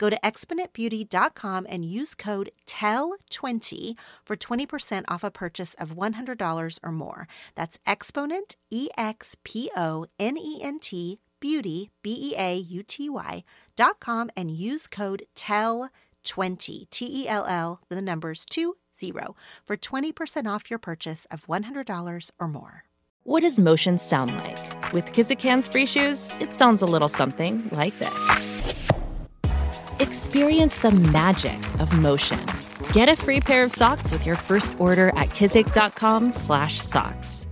Go to exponentbeauty.com and use code TELL20 for 20% off a purchase of $100 or more. That's Exponent, E X P O N E N T, beauty, B E A U T Y, dot com and use code TELL20, T E L L, the numbers 20, for 20% off your purchase of $100 or more. What does motion sound like? With Kizik hands free shoes, it sounds a little something like this. Experience the magic of motion. Get a free pair of socks with your first order at kizik.com/socks.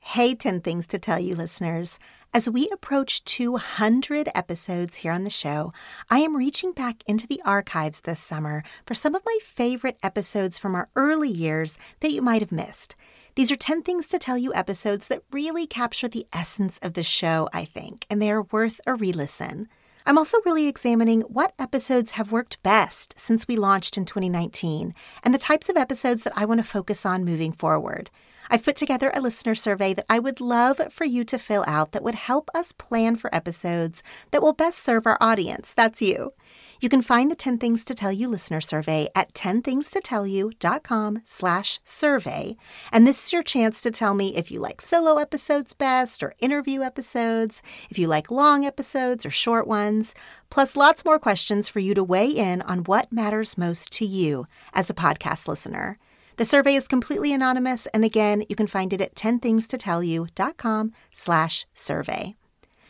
Hey, 10 things to tell you, listeners. As we approach 200 episodes here on the show, I am reaching back into the archives this summer for some of my favorite episodes from our early years that you might have missed. These are 10 things to tell you episodes that really capture the essence of the show, I think, and they are worth a re listen. I'm also really examining what episodes have worked best since we launched in 2019 and the types of episodes that I want to focus on moving forward. I've put together a listener survey that I would love for you to fill out that would help us plan for episodes that will best serve our audience. That's you. You can find the 10 Things to Tell You listener survey at 10thingstotellyou.com slash survey. And this is your chance to tell me if you like solo episodes best or interview episodes, if you like long episodes or short ones, plus lots more questions for you to weigh in on what matters most to you as a podcast listener. The survey is completely anonymous, and again, you can find it at 10thingstotellyou.com slash survey.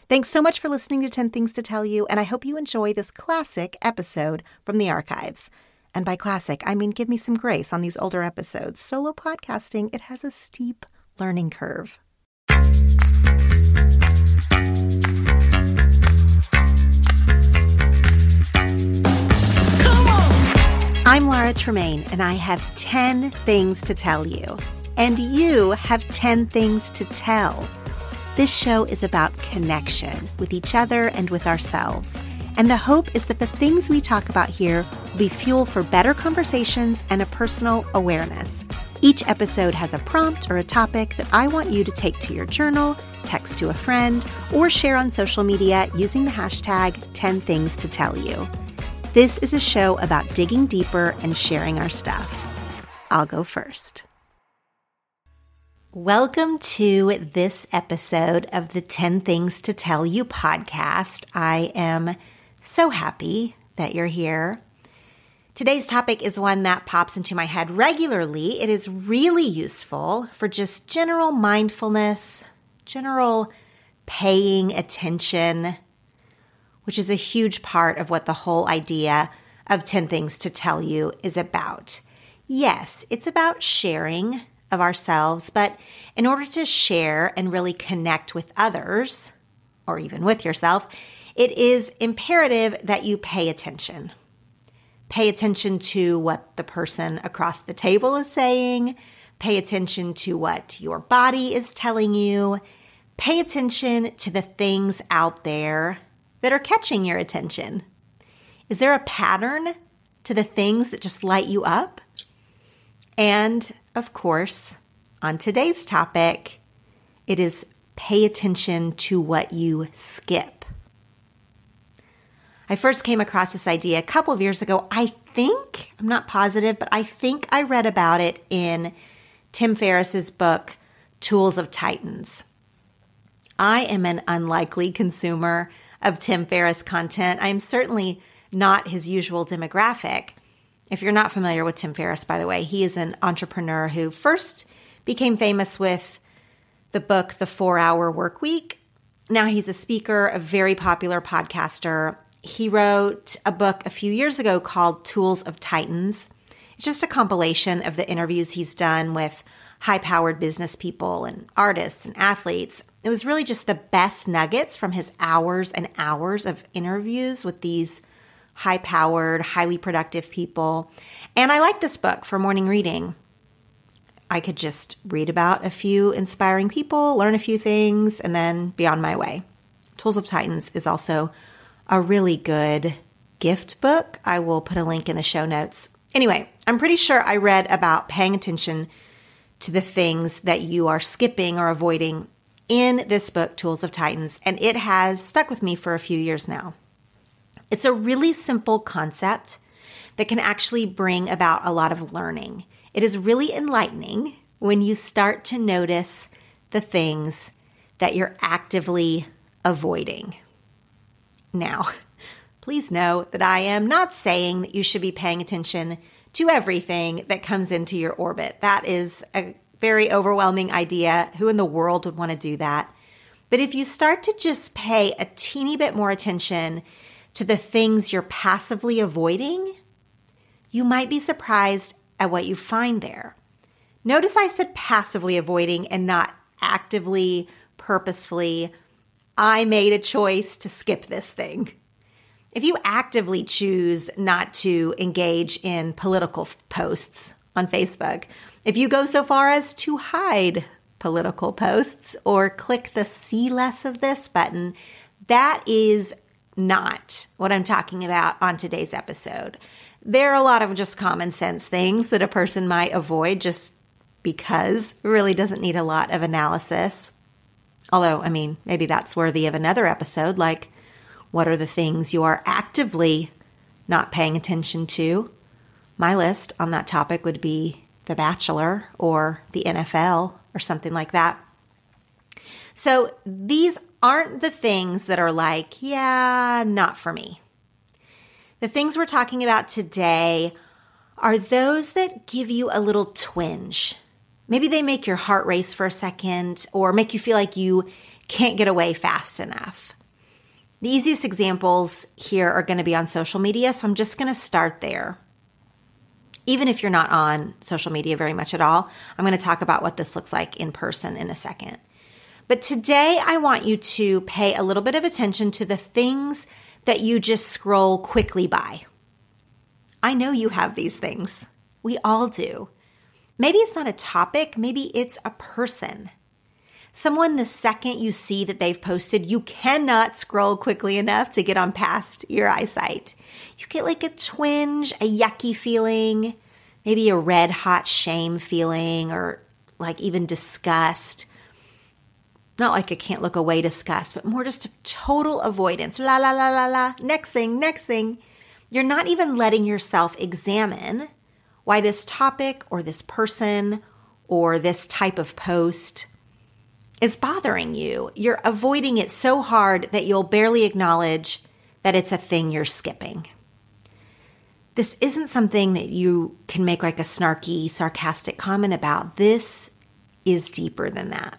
Thanks so much for listening to 10 Things to Tell You, and I hope you enjoy this classic episode from the archives. And by classic, I mean give me some grace on these older episodes. Solo podcasting, it has a steep learning curve. I'm Laura Tremaine, and I have 10 things to tell you. And you have 10 things to tell. This show is about connection with each other and with ourselves. And the hope is that the things we talk about here will be fuel for better conversations and a personal awareness. Each episode has a prompt or a topic that I want you to take to your journal, text to a friend, or share on social media using the hashtag 10 Things to Tell You. This is a show about digging deeper and sharing our stuff. I'll go first. Welcome to this episode of the 10 Things to Tell You podcast. I am so happy that you're here. Today's topic is one that pops into my head regularly. It is really useful for just general mindfulness, general paying attention, which is a huge part of what the whole idea of 10 Things to Tell You is about. Yes, it's about sharing of ourselves, but in order to share and really connect with others, or even with yourself, it is imperative that you pay attention. Pay attention to what the person across the table is saying. Pay attention to what your body is telling you. Pay attention to the things out there that are catching your attention. Is there a pattern to the things that just light you up? And of course, on today's topic, it is pay attention to what you skip. I first came across this idea a couple of years ago. I think, I'm not positive, but I think I read about it in Tim Ferriss's book, Tools of Titans. I am an unlikely consumer of Tim Ferriss content. I am certainly not his usual demographic. If you're not familiar with Tim Ferriss, by the way, he is an entrepreneur who first became famous with the book The Four Hour Work Week. Now he's a speaker, a very popular podcaster. He wrote a book a few years ago called Tools of Titans. It's just a compilation of the interviews he's done with high powered business people and artists and athletes. It was really just the best nuggets from his hours and hours of interviews with these high powered, highly productive people. And I like this book for morning reading. I could just read about a few inspiring people, learn a few things, and then be on my way. Tools of Titans is also a really good gift book. I will put a link in the show notes. Anyway, I'm pretty sure I read about paying attention to the things that you are skipping or avoiding in this book, Tools of Titans, and it has stuck with me for a few years now. It's a really simple concept that can actually bring about a lot of learning. It is really enlightening when you start to notice the things that you're actively avoiding. Now, please know that I am not saying that you should be paying attention to everything that comes into your orbit. That is a very overwhelming idea. Who in the world would want to do that? But if you start to just pay a teeny bit more attention to the things you're passively avoiding, you might be surprised at what you find there. Notice I said passively avoiding and not actively, purposefully. I made a choice to skip this thing. If you actively choose not to engage in political posts on Facebook, if you go so far as to hide political posts or click the see less of this button, that is not what I'm talking about on today's episode. There are a lot of just common sense things that a person might avoid just because it really doesn't need a lot of analysis. Although, I mean, maybe that's worthy of another episode like what are the things you are actively not paying attention to? My list on that topic would be The Bachelor or the NFL or something like that. So these aren't the things that are like, yeah, not for me. The things we're talking about today are those that give you a little twinge. Maybe they make your heart race for a second or make you feel like you can't get away fast enough. The easiest examples here are going to be on social media, so I'm just going to start there. Even if you're not on social media very much at all, I'm going to talk about what this looks like in person in a second. But today, I want you to pay a little bit of attention to the things that you just scroll quickly by. I know you have these things. We all do. Maybe it's not a topic, maybe it's a person. Someone, the second you see that they've posted, you cannot scroll quickly enough to get on past your eyesight. You get like a twinge, a yucky feeling, maybe a red hot shame feeling, or like even disgust not like I can't look away disgust, but more just total avoidance. La, la, la, la, la. Next thing, next thing. You're not even letting yourself examine why this topic or this person or this type of post is bothering you. You're avoiding it so hard that you'll barely acknowledge that it's a thing you're skipping. This isn't something that you can make like a snarky, sarcastic comment about. This is deeper than that.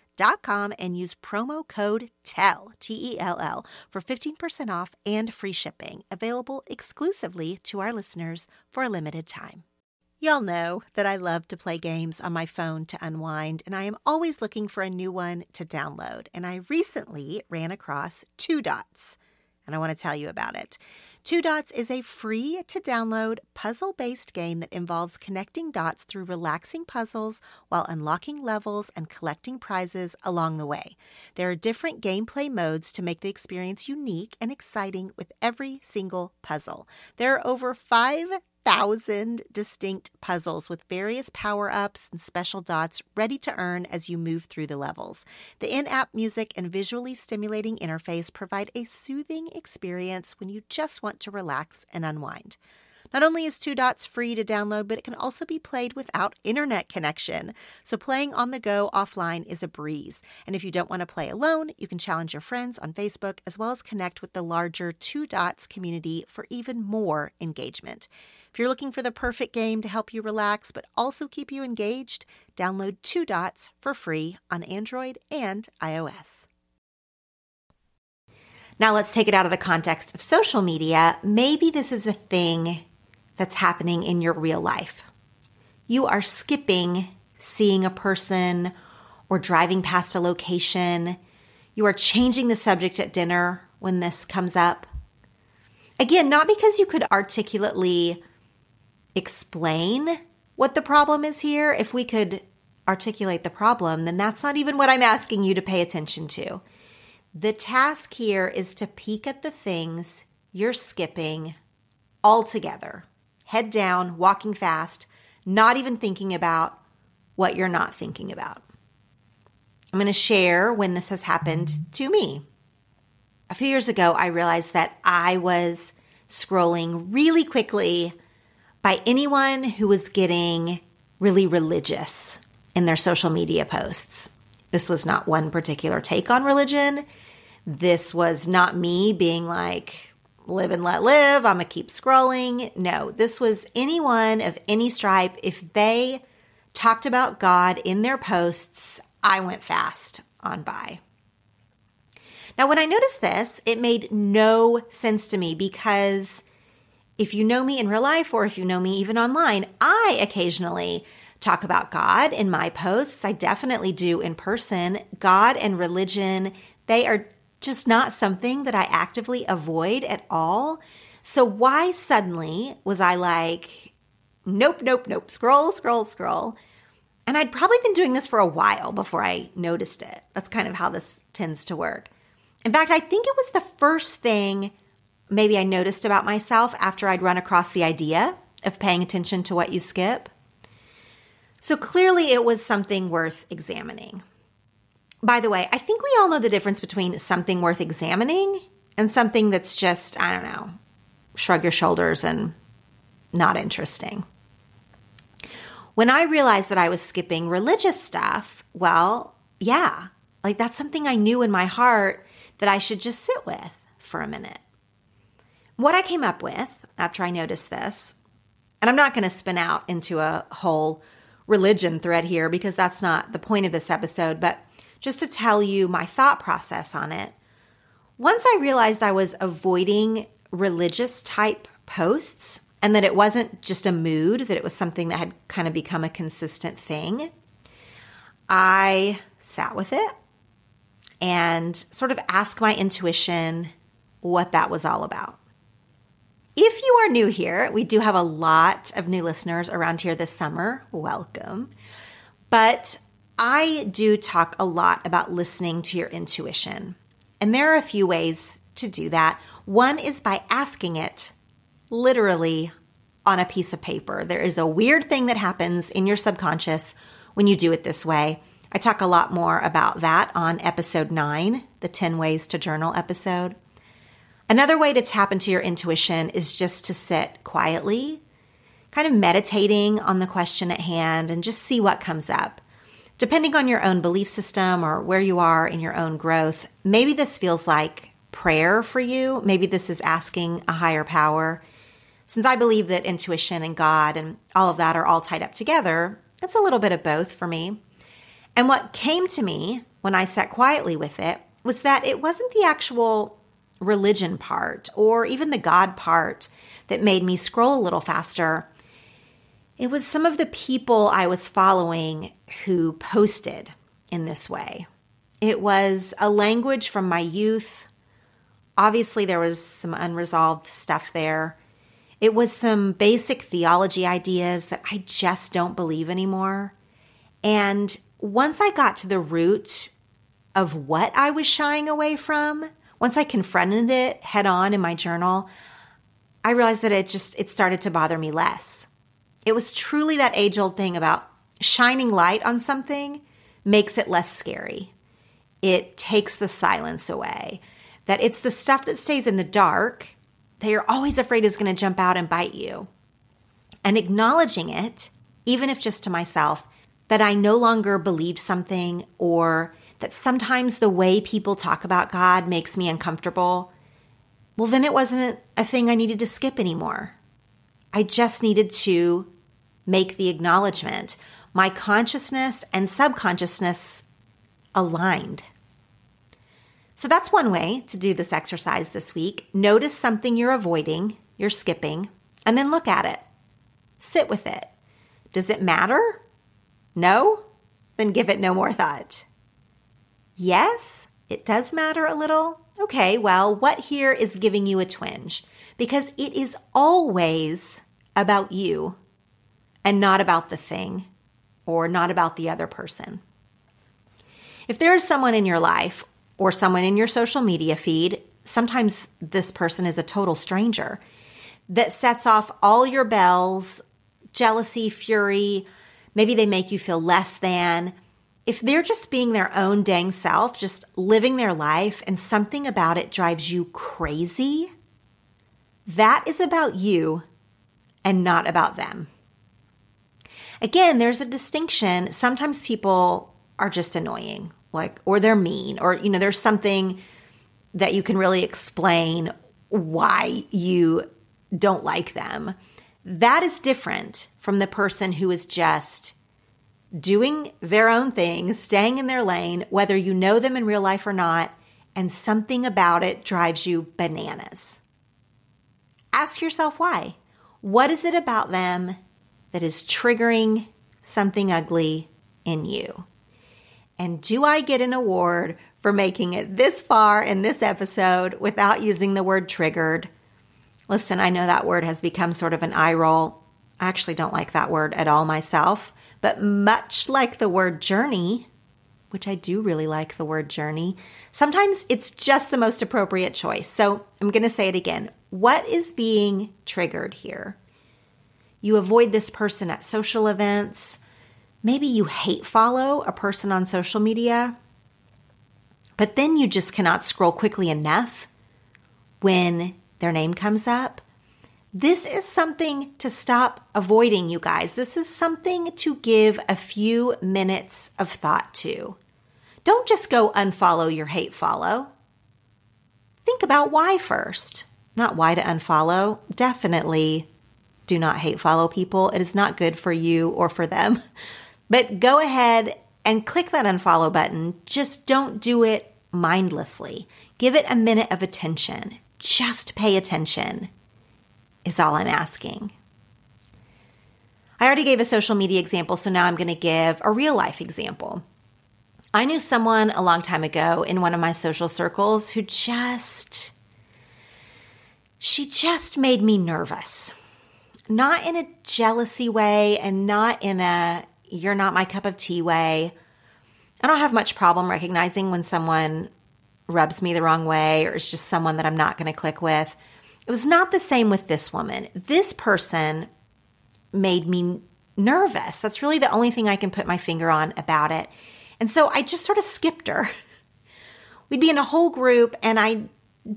Dot com and use promo code TELL, T E L L, for 15% off and free shipping, available exclusively to our listeners for a limited time. Y'all know that I love to play games on my phone to unwind, and I am always looking for a new one to download. And I recently ran across Two Dots, and I want to tell you about it. Two Dots is a free to download puzzle based game that involves connecting dots through relaxing puzzles while unlocking levels and collecting prizes along the way. There are different gameplay modes to make the experience unique and exciting with every single puzzle. There are over five thousand distinct puzzles with various power ups and special dots ready to earn as you move through the levels. The in app music and visually stimulating interface provide a soothing experience when you just want to relax and unwind. Not only is Two Dots free to download, but it can also be played without internet connection. So playing on the go offline is a breeze. And if you don't want to play alone, you can challenge your friends on Facebook as well as connect with the larger Two Dots community for even more engagement. If you're looking for the perfect game to help you relax but also keep you engaged, download Two Dots for free on Android and iOS. Now let's take it out of the context of social media. Maybe this is a thing that's happening in your real life. You are skipping seeing a person or driving past a location. You are changing the subject at dinner when this comes up. Again, not because you could articulately explain what the problem is here. If we could articulate the problem, then that's not even what I'm asking you to pay attention to. The task here is to peek at the things you're skipping altogether. Head down, walking fast, not even thinking about what you're not thinking about. I'm going to share when this has happened to me. A few years ago, I realized that I was scrolling really quickly by anyone who was getting really religious in their social media posts. This was not one particular take on religion. This was not me being like, live and let live. I'm to keep scrolling. No, this was anyone of any stripe. If they talked about God in their posts, I went fast on by. Now, when I noticed this, it made no sense to me because if you know me in real life or if you know me even online, I occasionally talk about God in my posts. I definitely do in person. God and religion, they are just not something that I actively avoid at all. So why suddenly was I like, nope, nope, nope, scroll, scroll, scroll? And I'd probably been doing this for a while before I noticed it. That's kind of how this tends to work. In fact, I think it was the first thing maybe I noticed about myself after I'd run across the idea of paying attention to what you skip. So clearly, it was something worth examining. By the way, I think we all know the difference between something worth examining and something that's just, I don't know, shrug your shoulders and not interesting. When I realized that I was skipping religious stuff, well, yeah, like that's something I knew in my heart that I should just sit with for a minute. What I came up with after I noticed this, and I'm not going to spin out into a whole religion thread here because that's not the point of this episode, but just to tell you my thought process on it. Once I realized I was avoiding religious type posts and that it wasn't just a mood, that it was something that had kind of become a consistent thing, I sat with it and sort of asked my intuition what that was all about. If you are new here, we do have a lot of new listeners around here this summer. Welcome. But I do talk a lot about listening to your intuition. And there are a few ways to do that. One is by asking it literally on a piece of paper. There is a weird thing that happens in your subconscious when you do it this way. I talk a lot more about that on episode nine, the 10 Ways to Journal episode. Another way to tap into your intuition is just to sit quietly, kind of meditating on the question at hand and just see what comes up. Depending on your own belief system or where you are in your own growth, maybe this feels like prayer for you. Maybe this is asking a higher power. Since I believe that intuition and God and all of that are all tied up together, it's a little bit of both for me. And what came to me when I sat quietly with it was that it wasn't the actual religion part or even the God part that made me scroll a little faster. It was some of the people I was following who posted in this way. It was a language from my youth. Obviously, there was some unresolved stuff there. It was some basic theology ideas that I just don't believe anymore. And once I got to the root of what I was shying away from, once I confronted it head on in my journal, I realized that it just it started to bother me less. It was truly that age old thing about shining light on something makes it less scary. It takes the silence away. That it's the stuff that stays in the dark that you're always afraid is going to jump out and bite you. And acknowledging it, even if just to myself, that I no longer believed something or that sometimes the way people talk about God makes me uncomfortable, well, then it wasn't a thing I needed to skip anymore. I just needed to make the acknowledgement. My consciousness and subconsciousness aligned. So that's one way to do this exercise this week. Notice something you're avoiding, you're skipping, and then look at it. Sit with it. Does it matter? No? Then give it no more thought. Yes, it does matter a little. Okay, well, what here is giving you a twinge? Because it is always about you and not about the thing or not about the other person. If there is someone in your life or someone in your social media feed, sometimes this person is a total stranger that sets off all your bells, jealousy, fury, maybe they make you feel less than, if they're just being their own dang self, just living their life, and something about it drives you crazy, that is about you and not about them. Again, there's a distinction. Sometimes people are just annoying, like, or they're mean, or, you know, there's something that you can really explain why you don't like them. That is different from the person who is just doing their own thing, staying in their lane, whether you know them in real life or not, and something about it drives you bananas. Ask yourself why. What is it about them that is triggering something ugly in you? And do I get an award for making it this far in this episode without using the word triggered? Listen, I know that word has become sort of an eye roll. I actually don't like that word at all myself. But much like the word journey, which I do really like the word journey, sometimes it's just the most appropriate choice. So I'm going to say it again. What is being triggered here? You avoid this person at social events. Maybe you hate follow a person on social media, but then you just cannot scroll quickly enough when their name comes up. This is something to stop avoiding, you guys. This is something to give a few minutes of thought to. Don't just go unfollow your hate follow. Think about why first, not why to unfollow. Definitely do not hate follow people. It is not good for you or for them. But go ahead and click that unfollow button. Just don't do it mindlessly. Give it a minute of attention. Just pay attention is all I'm asking. I already gave a social media example, so now I'm going to give a real life example. I knew someone a long time ago in one of my social circles who just, she just made me nervous. Not in a jealousy way and not in a you're not my cup of tea way. I don't have much problem recognizing when someone rubs me the wrong way or is just someone that I'm not going to click with. It was not the same with this woman. This person made me nervous. That's really the only thing I can put my finger on about it. And so I just sort of skipped her. We'd be in a whole group and I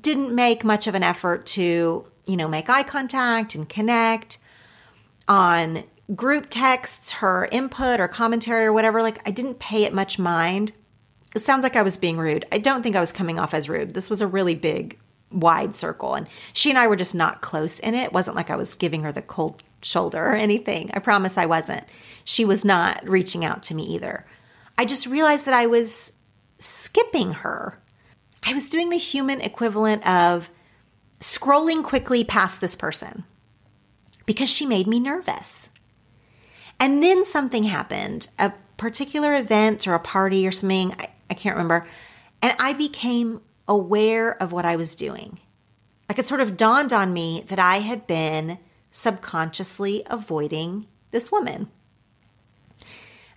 didn't make much of an effort to, you know, make eye contact and connect on group texts, her input or commentary or whatever. Like I didn't pay it much mind. It sounds like I was being rude. I don't think I was coming off as rude. This was a really big, wide circle. And she and I were just not close in it. It wasn't like I was giving her the cold shoulder or anything. I promise I wasn't. She was not reaching out to me either. I just realized that I was skipping her. I was doing the human equivalent of scrolling quickly past this person because she made me nervous. And then something happened, a particular event or a party or something. I, I can't remember. And I became aware of what I was doing. Like it sort of dawned on me that I had been subconsciously avoiding this woman.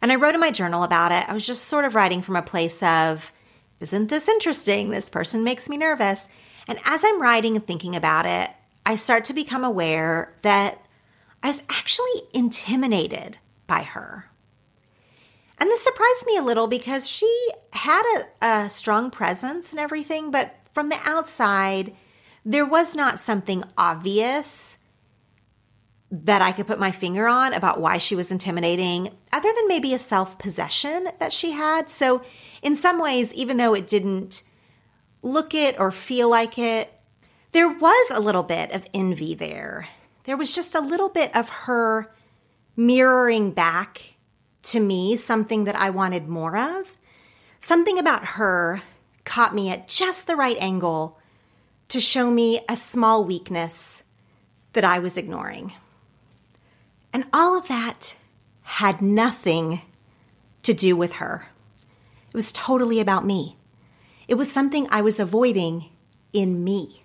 And I wrote in my journal about it. I was just sort of writing from a place of, isn't this interesting? This person makes me nervous. And as I'm writing and thinking about it, I start to become aware that I was actually intimidated by her. And this surprised me a little because she had a, a, strong presence and everything, but from the outside, there was not something obvious that I could put my finger on about why she was intimidating, other than maybe a self possession that she had. So, in some ways, even though it didn't look it or feel like it, there was a little bit of envy there. There was just a little bit of her mirroring back to me something that I wanted more of. Something about her caught me at just the right angle to show me a small weakness that I was ignoring. And all of that had nothing to do with her. It was totally about me. It was something I was avoiding in me.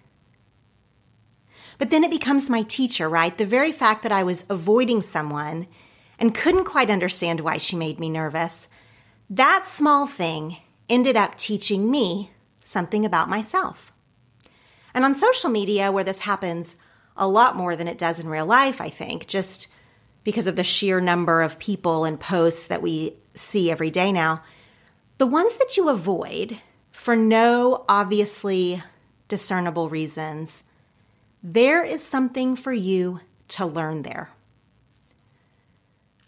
But then it becomes my teacher, right? The very fact that I was avoiding someone and couldn't quite understand why she made me nervous, that small thing ended up teaching me something about myself. And on social media, where this happens a lot more than it does in real life, I think, just because of the sheer number of people and posts that we see every day now, the ones that you avoid for no obviously discernible reasons, there is something for you to learn there.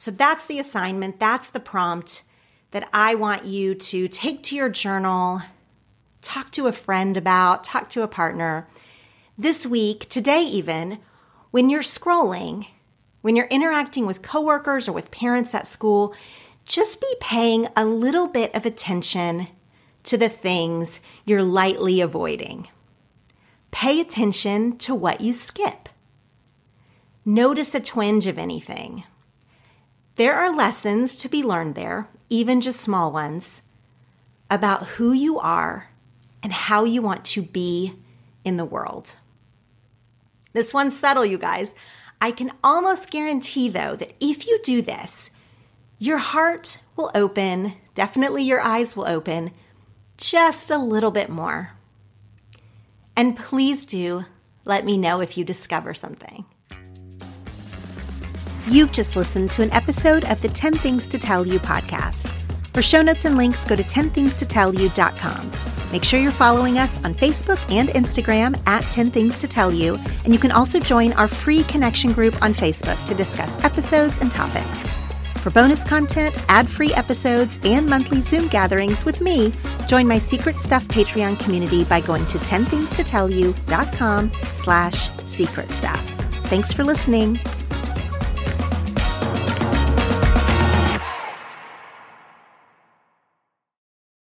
So that's the assignment, that's the prompt that I want you to take to your journal, talk to a friend about, talk to a partner. This week, today even, when you're scrolling, when you're interacting with coworkers or with parents at school, just be paying a little bit of attention to the things you're lightly avoiding. Pay attention to what you skip. Notice a twinge of anything. There are lessons to be learned there, even just small ones, about who you are and how you want to be in the world. This one's subtle, you guys. I can almost guarantee, though, that if you do this, your heart will open, definitely your eyes will open just a little bit more. And please do let me know if you discover something. You've just listened to an episode of the 10 Things to Tell You podcast. For show notes and links, go to 10thingstotellyou.com. Make sure you're following us on Facebook and Instagram at 10 Things to Tell You, and you can also join our free connection group on Facebook to discuss episodes and topics. For bonus content, ad-free episodes, and monthly Zoom gatherings with me, join my Secret Stuff Patreon community by going to 10thingstotellyou.com slash secret stuff. Thanks for listening.